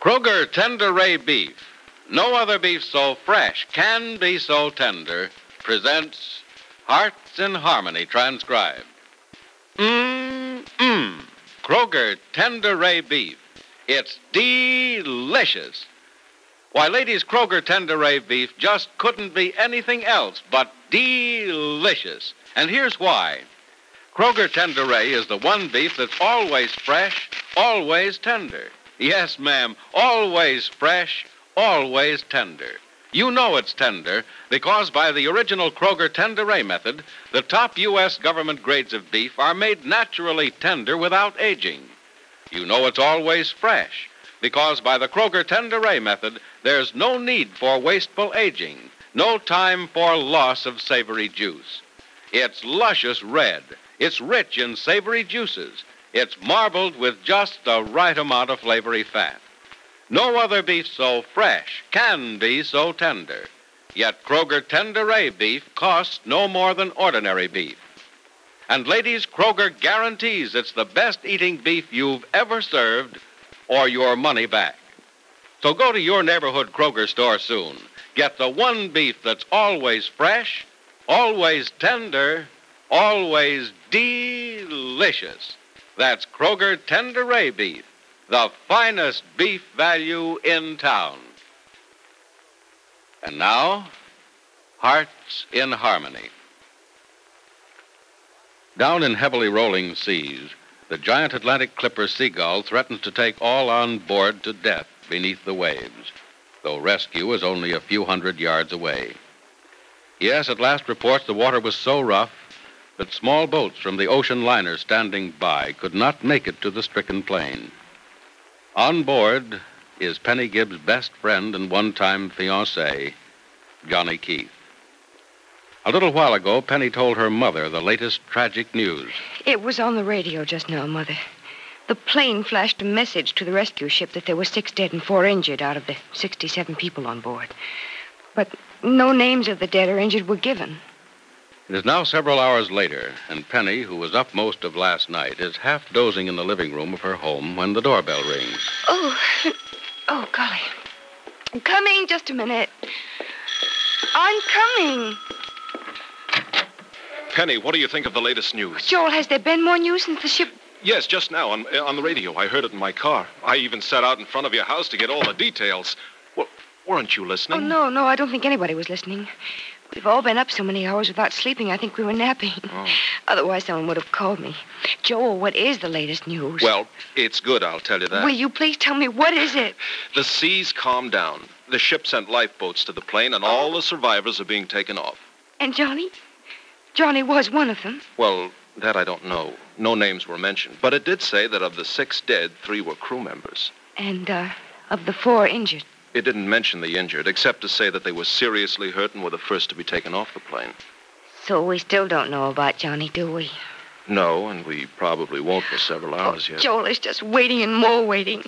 Kroger Tenderay Beef. No other beef so fresh can be so tender. Presents Hearts in Harmony transcribed. Mmm, mmm. Kroger Tenderay Beef. It's delicious. Why, ladies, Kroger Tenderay Beef just couldn't be anything else but delicious. And here's why. Kroger Tenderay is the one beef that's always fresh, always tender. Yes, ma'am. Always fresh, always tender. You know it's tender because by the original Kroger Tenderay method, the top U.S. government grades of beef are made naturally tender without aging. You know it's always fresh because by the Kroger Tenderay method, there's no need for wasteful aging, no time for loss of savory juice. It's luscious red. It's rich in savory juices. It's marbled with just the right amount of flavory fat. No other beef so fresh can be so tender. Yet Kroger Tenderay beef costs no more than ordinary beef. And ladies, Kroger guarantees it's the best eating beef you've ever served or your money back. So go to your neighborhood Kroger store soon. Get the one beef that's always fresh, always tender, always delicious. That's Kroger Tenderay beef, the finest beef value in town. And now, Hearts in Harmony. Down in heavily rolling seas, the giant Atlantic clipper Seagull threatens to take all on board to death beneath the waves, though rescue is only a few hundred yards away. Yes, at last reports the water was so rough that small boats from the ocean liner standing by could not make it to the stricken plane. On board is Penny Gibbs' best friend and one time fiancé, Johnny Keith. A little while ago, Penny told her mother the latest tragic news. It was on the radio just now, Mother. The plane flashed a message to the rescue ship that there were six dead and four injured out of the 67 people on board. But no names of the dead or injured were given. It is now several hours later, and Penny, who was up most of last night, is half dozing in the living room of her home when the doorbell rings. Oh, oh, golly. I'm coming, just a minute. I'm coming. Penny, what do you think of the latest news? Joel, has there been more news since the ship? Yes, just now on, eh, on the radio. I heard it in my car. I even sat out in front of your house to get all the details. Well, weren't you listening? Oh, no, no, I don't think anybody was listening. We've all been up so many hours without sleeping, I think we were napping. Oh. Otherwise, someone would have called me. Joel, what is the latest news? Well, it's good, I'll tell you that. Will you please tell me what is it? The seas calmed down. The ship sent lifeboats to the plane, and all the survivors are being taken off. And Johnny? Johnny was one of them. Well, that I don't know. No names were mentioned. But it did say that of the six dead, three were crew members. And, uh, of the four injured. It didn't mention the injured, except to say that they were seriously hurt and were the first to be taken off the plane. So we still don't know about Johnny, do we? No, and we probably won't for several oh, hours yet. Joel is just waiting and more waiting.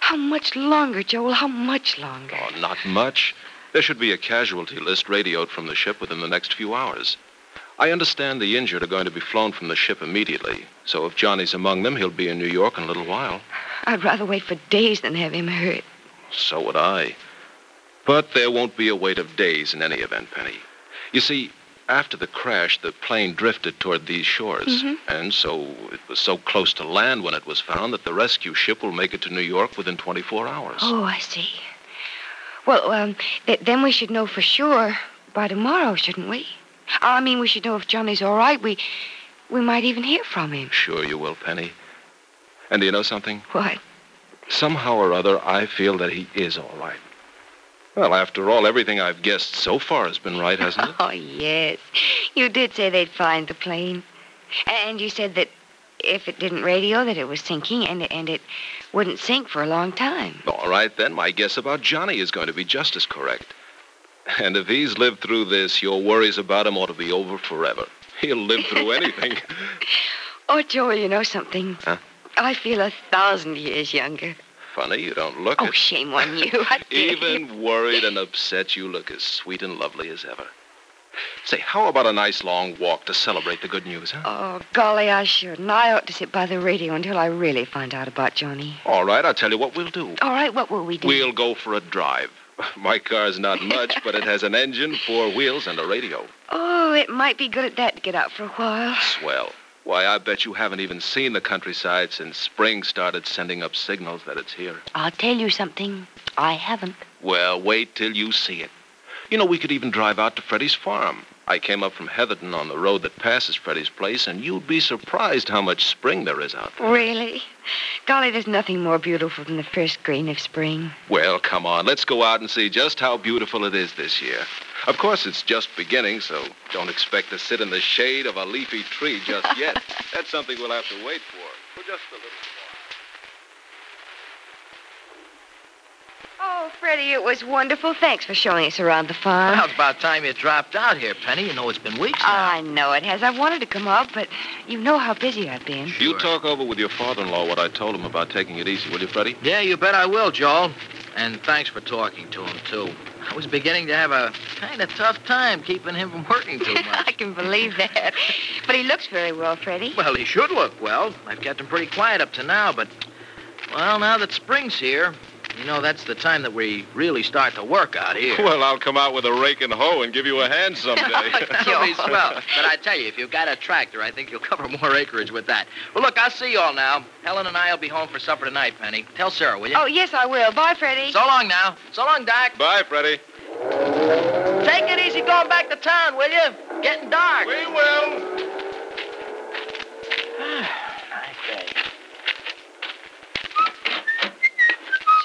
How much longer, Joel? How much longer? Oh, not much. There should be a casualty list radioed from the ship within the next few hours. I understand the injured are going to be flown from the ship immediately. So if Johnny's among them, he'll be in New York in a little while. I'd rather wait for days than have him hurt. So would I. But there won't be a wait of days in any event, Penny. You see, after the crash, the plane drifted toward these shores. And so it was so close to land when it was found that the rescue ship will make it to New York within 24 hours. Oh, I see. Well, um, th- then we should know for sure by tomorrow, shouldn't we? I mean, we should know if Johnny's all right. We, we might even hear from him. Sure you will, Penny. And do you know something? What? Somehow or other, I feel that he is all right. Well, after all, everything I've guessed so far has been right, hasn't it? Oh, yes. You did say they'd find the plane. And you said that if it didn't radio, that it was sinking, and, and it wouldn't sink for a long time. All right, then. My guess about Johnny is going to be just as correct. And if he's lived through this, your worries about him ought to be over forever. He'll live through anything. Oh, Joel, you know something? Huh? I feel a thousand years younger. Funny, you don't look Oh, shame on you. Even worried and upset, you look as sweet and lovely as ever. Say, how about a nice long walk to celebrate the good news, huh? Oh, golly, I shouldn't. I ought to sit by the radio until I really find out about Johnny. All right, I'll tell you what we'll do. All right, what will we do? We'll go for a drive. My car's not much, but it has an engine, four wheels, and a radio. Oh, it might be good at that to get out for a while. Swell. Why, I bet you haven't even seen the countryside since spring started sending up signals that it's here. I'll tell you something. I haven't. Well, wait till you see it. You know, we could even drive out to Freddie's farm. I came up from Heatherton on the road that passes Freddie's place, and you'd be surprised how much spring there is out there. Really? Golly, there's nothing more beautiful than the first green of spring. Well, come on, let's go out and see just how beautiful it is this year. Of course, it's just beginning, so don't expect to sit in the shade of a leafy tree just yet. That's something we'll have to wait for. For just a little Oh, Freddie, it was wonderful. Thanks for showing us around the farm. Well, it's about time you dropped out here, Penny. You know it's been weeks oh, now. I know it has. I've wanted to come up, but you know how busy I've been. You talk over with your father-in-law what I told him about taking it easy, will you, Freddie? Yeah, you bet I will, Joel. And thanks for talking to him, too. I was beginning to have a kind of tough time keeping him from working too much. I can believe that. But he looks very well, Freddie. well, he should look well. I've kept him pretty quiet up to now, but, well, now that spring's here, you know, that's the time that we really start to work out here. Well, I'll come out with a rake and hoe and give you a hand someday. That'll be swell. But I tell you, if you've got a tractor, I think you'll cover more acreage with that. Well, look, I'll see you all now. Helen and I will be home for supper tonight, Penny. Tell Sarah, will you? Oh, yes, I will. Bye, Freddie. So long now. So long, Doc. Bye, Freddie. Take it easy going back to town, will you? Getting dark. We will.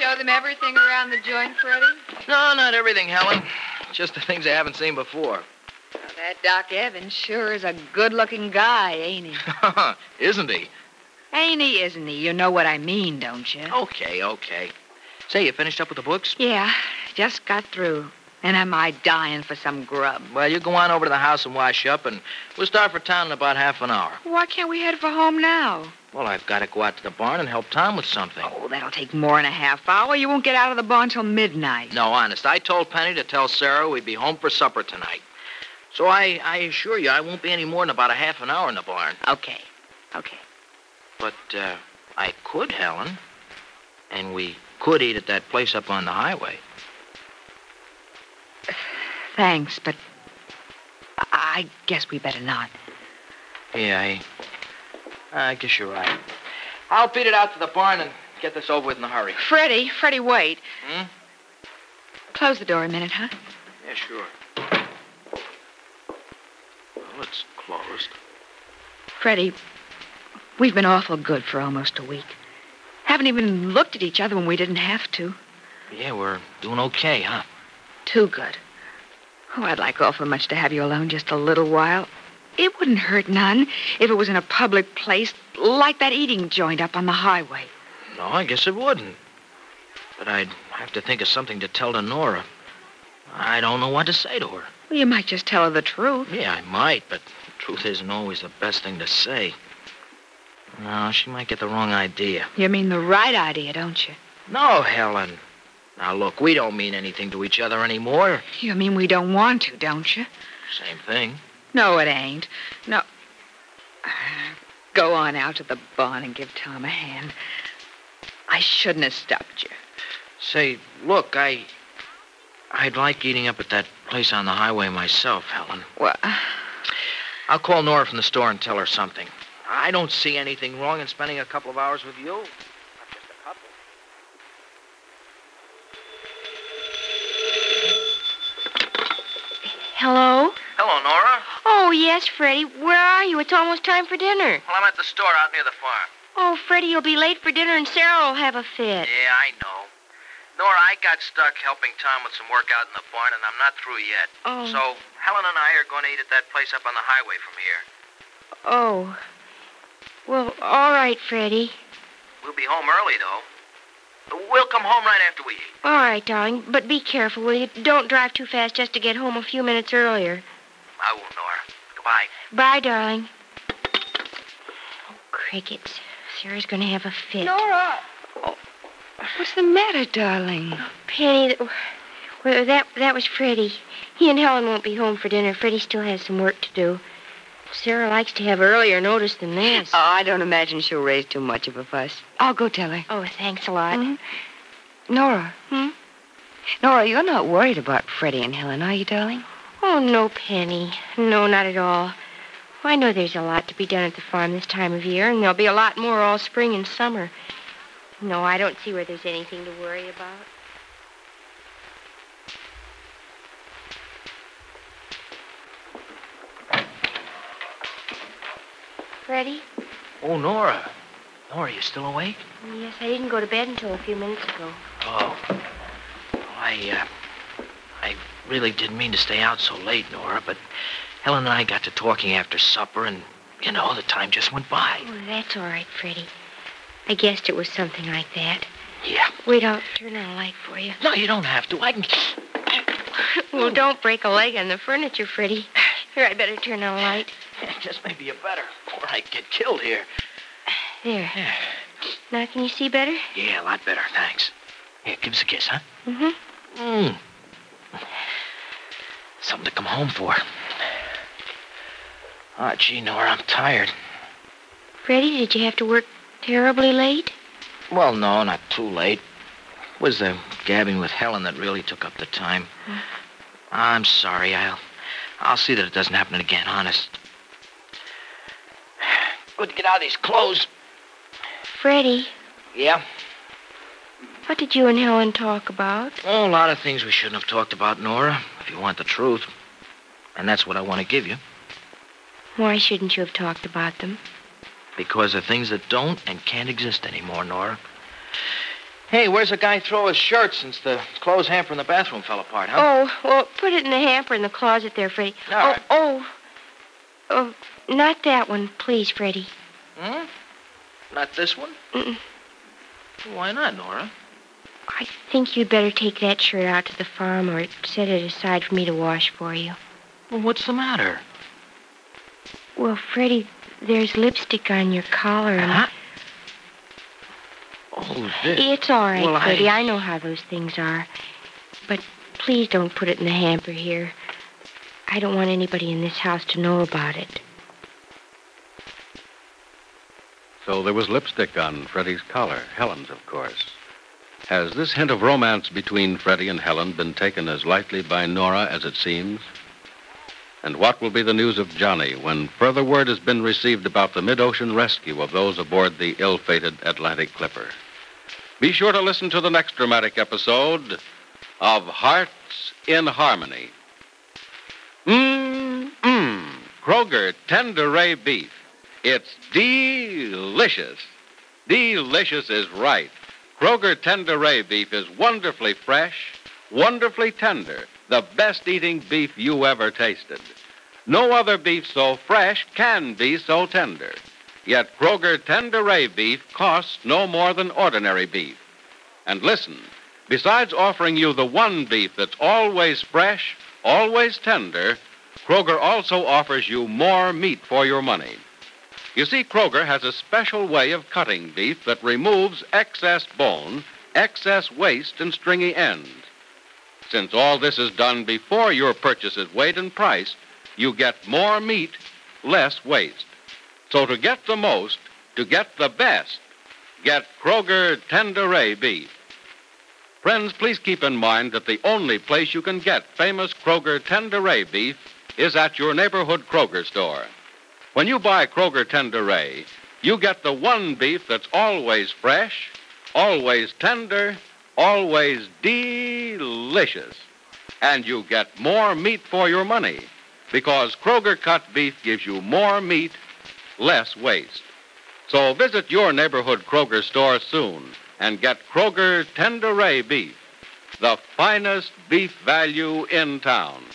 Show them everything around the joint, Freddie? No, not everything, Helen. Just the things I haven't seen before. That Doc Evans sure is a good-looking guy, ain't he? Isn't he? Ain't he, isn't he? You know what I mean, don't you? Okay, okay. Say, you finished up with the books? Yeah, just got through. And am I dying for some grub? Well, you go on over to the house and wash up, and we'll start for town in about half an hour. Why can't we head for home now? Well, I've got to go out to the barn and help Tom with something. Oh, that'll take more than a half hour. You won't get out of the barn till midnight. No, honest. I told Penny to tell Sarah we'd be home for supper tonight. So I, I assure you, I won't be any more than about a half an hour in the barn. Okay. Okay. But uh, I could, Helen. And we could eat at that place up on the highway. Thanks, but I guess we better not. Yeah, I, I guess you're right. I'll beat it out to the barn and get this over with in a hurry. Freddie, Freddie, wait. Hmm? Close the door a minute, huh? Yeah, sure. Well, it's closed. Freddie, we've been awful good for almost a week. Haven't even looked at each other when we didn't have to. Yeah, we're doing okay, huh? Too good. Oh, I'd like awful much to have you alone just a little while. It wouldn't hurt none if it was in a public place like that eating joint up on the highway. No, I guess it wouldn't. But I'd have to think of something to tell to Nora. I don't know what to say to her. Well, you might just tell her the truth. Yeah, I might, but the truth isn't always the best thing to say. No, she might get the wrong idea. You mean the right idea, don't you? No, Helen. Now, look, we don't mean anything to each other anymore. You mean we don't want to, don't you? Same thing. No, it ain't. No. Go on out to the barn and give Tom a hand. I shouldn't have stopped you. Say, look, I. I'd like eating up at that place on the highway myself, Helen. Well, I'll call Nora from the store and tell her something. I don't see anything wrong in spending a couple of hours with you. Just a couple. hello? Yes, Freddie. Where are you? It's almost time for dinner. Well, I'm at the store out near the farm. Oh, Freddie, you'll be late for dinner and Sarah will have a fit. Yeah, I know. Nora, I got stuck helping Tom with some work out in the barn, and I'm not through yet. Oh. So Helen and I are going to eat at that place up on the highway from here. Oh. Well, all right, Freddie. We'll be home early, though. We'll come home right after we eat. All right, darling. But be careful, will you? Don't drive too fast just to get home a few minutes earlier. I will, Nora. Goodbye. Bye, darling. Oh, crickets. Sarah's going to have a fit. Nora! Oh. What's the matter, darling? Penny, well, that, that was Freddie. He and Helen won't be home for dinner. Freddie still has some work to do. Sarah likes to have earlier notice than this. Oh, I don't imagine she'll raise too much of a fuss. I'll go tell her. Oh, thanks a lot. Mhm. Nora. Hmm? Nora, you're not worried about Freddie and Helen, are you, darling? Oh, no, Penny. No, not at all. I know there's a lot to be done at the farm this time of year, and there'll be a lot more all spring and summer. No, I don't see where there's anything to worry about. Freddie? Oh, Nora. Nora, you still awake? Yes, I didn't go to bed until a few minutes ago. Oh. Well, I, uh, I really didn't mean to stay out so late, Nora, but Helen and I got to talking after supper, and, you know, the time just went by. Oh, that's all right, Freddie. I guessed it was something like that. Yeah. Wait, I'll turn on a light for you. No, you don't have to. I can. Well, don't break a leg on the furniture, Freddie. Here, I better turn on a light. Just maybe you better, or I'd get killed here. There. Yeah. Now, can you see better? Yeah, a lot better, thanks. Here, give us a kiss, huh? Mm-hmm. Mm. Something to come home for. Ah, gee, Nora, I'm tired. Freddie, did you have to work terribly late? Well, no, not too late. It was the gabbing with Helen that really took up the time. I'm sorry. I'll, I'll see that it doesn't happen again. Honest. Good to get out of these clothes. Freddie, Yeah. What did you and Helen talk about? Oh, a lot of things we shouldn't have talked about, Nora. If you want the truth, and that's what I want to give you, Why shouldn't you have talked about them? because they're things that don't and can't exist anymore, Nora. Hey, where's the guy throw his shirt since the clothes hamper in the bathroom fell apart, huh? Oh, well, put it in the hamper in the closet there, Freddie. All oh, right. oh, oh, not that one, please, Freddie. Hmm? Not this one? Mm-mm. Why not, Nora? I think you'd better take that shirt out to the farm or set it aside for me to wash for you. Well, what's the matter? Well, Freddie, there's lipstick on your collar and Huh? Oh, this. it's all right, Well, I- Freddie. I know how those things are. But please don't put it in the hamper here. I don't want anybody in this house to know about it. So there was lipstick on Freddie's collar. Helen's, of course. Has this hint of romance between Freddie and Helen been taken as lightly by Nora as it seems? And what will be the news of Johnny when further word has been received about the mid-ocean rescue of those aboard the ill-fated Atlantic Clipper? Be sure to listen to the next dramatic episode of Hearts in Harmony. Mmm, mmm, Kroger Tenderay Beef. It's delicious. Delicious is right. Kroger Tenderay beef is wonderfully fresh, wonderfully tender, the best eating beef you ever tasted. No other beef so fresh can be so tender. Yet Kroger Tenderay beef costs no more than ordinary beef. And listen, besides offering you the one beef that's always fresh, always tender, Kroger also offers you more meat for your money. You see, Kroger has a special way of cutting beef that removes excess bone, excess waste, and stringy ends. Since all this is done before your purchase is weighed and priced, you get more meat, less waste. So to get the most, to get the best, get Kroger Tenderay beef. Friends, please keep in mind that the only place you can get famous Kroger Tenderay beef is at your neighborhood Kroger store. When you buy Kroger Tenderay, you get the one beef that's always fresh, always tender, always delicious. And you get more meat for your money because Kroger cut beef gives you more meat, less waste. So visit your neighborhood Kroger store soon and get Kroger Tenderay beef, the finest beef value in town.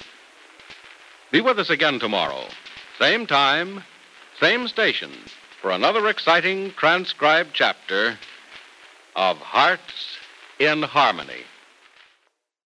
Be with us again tomorrow, same time, same station, for another exciting transcribed chapter of Hearts in Harmony.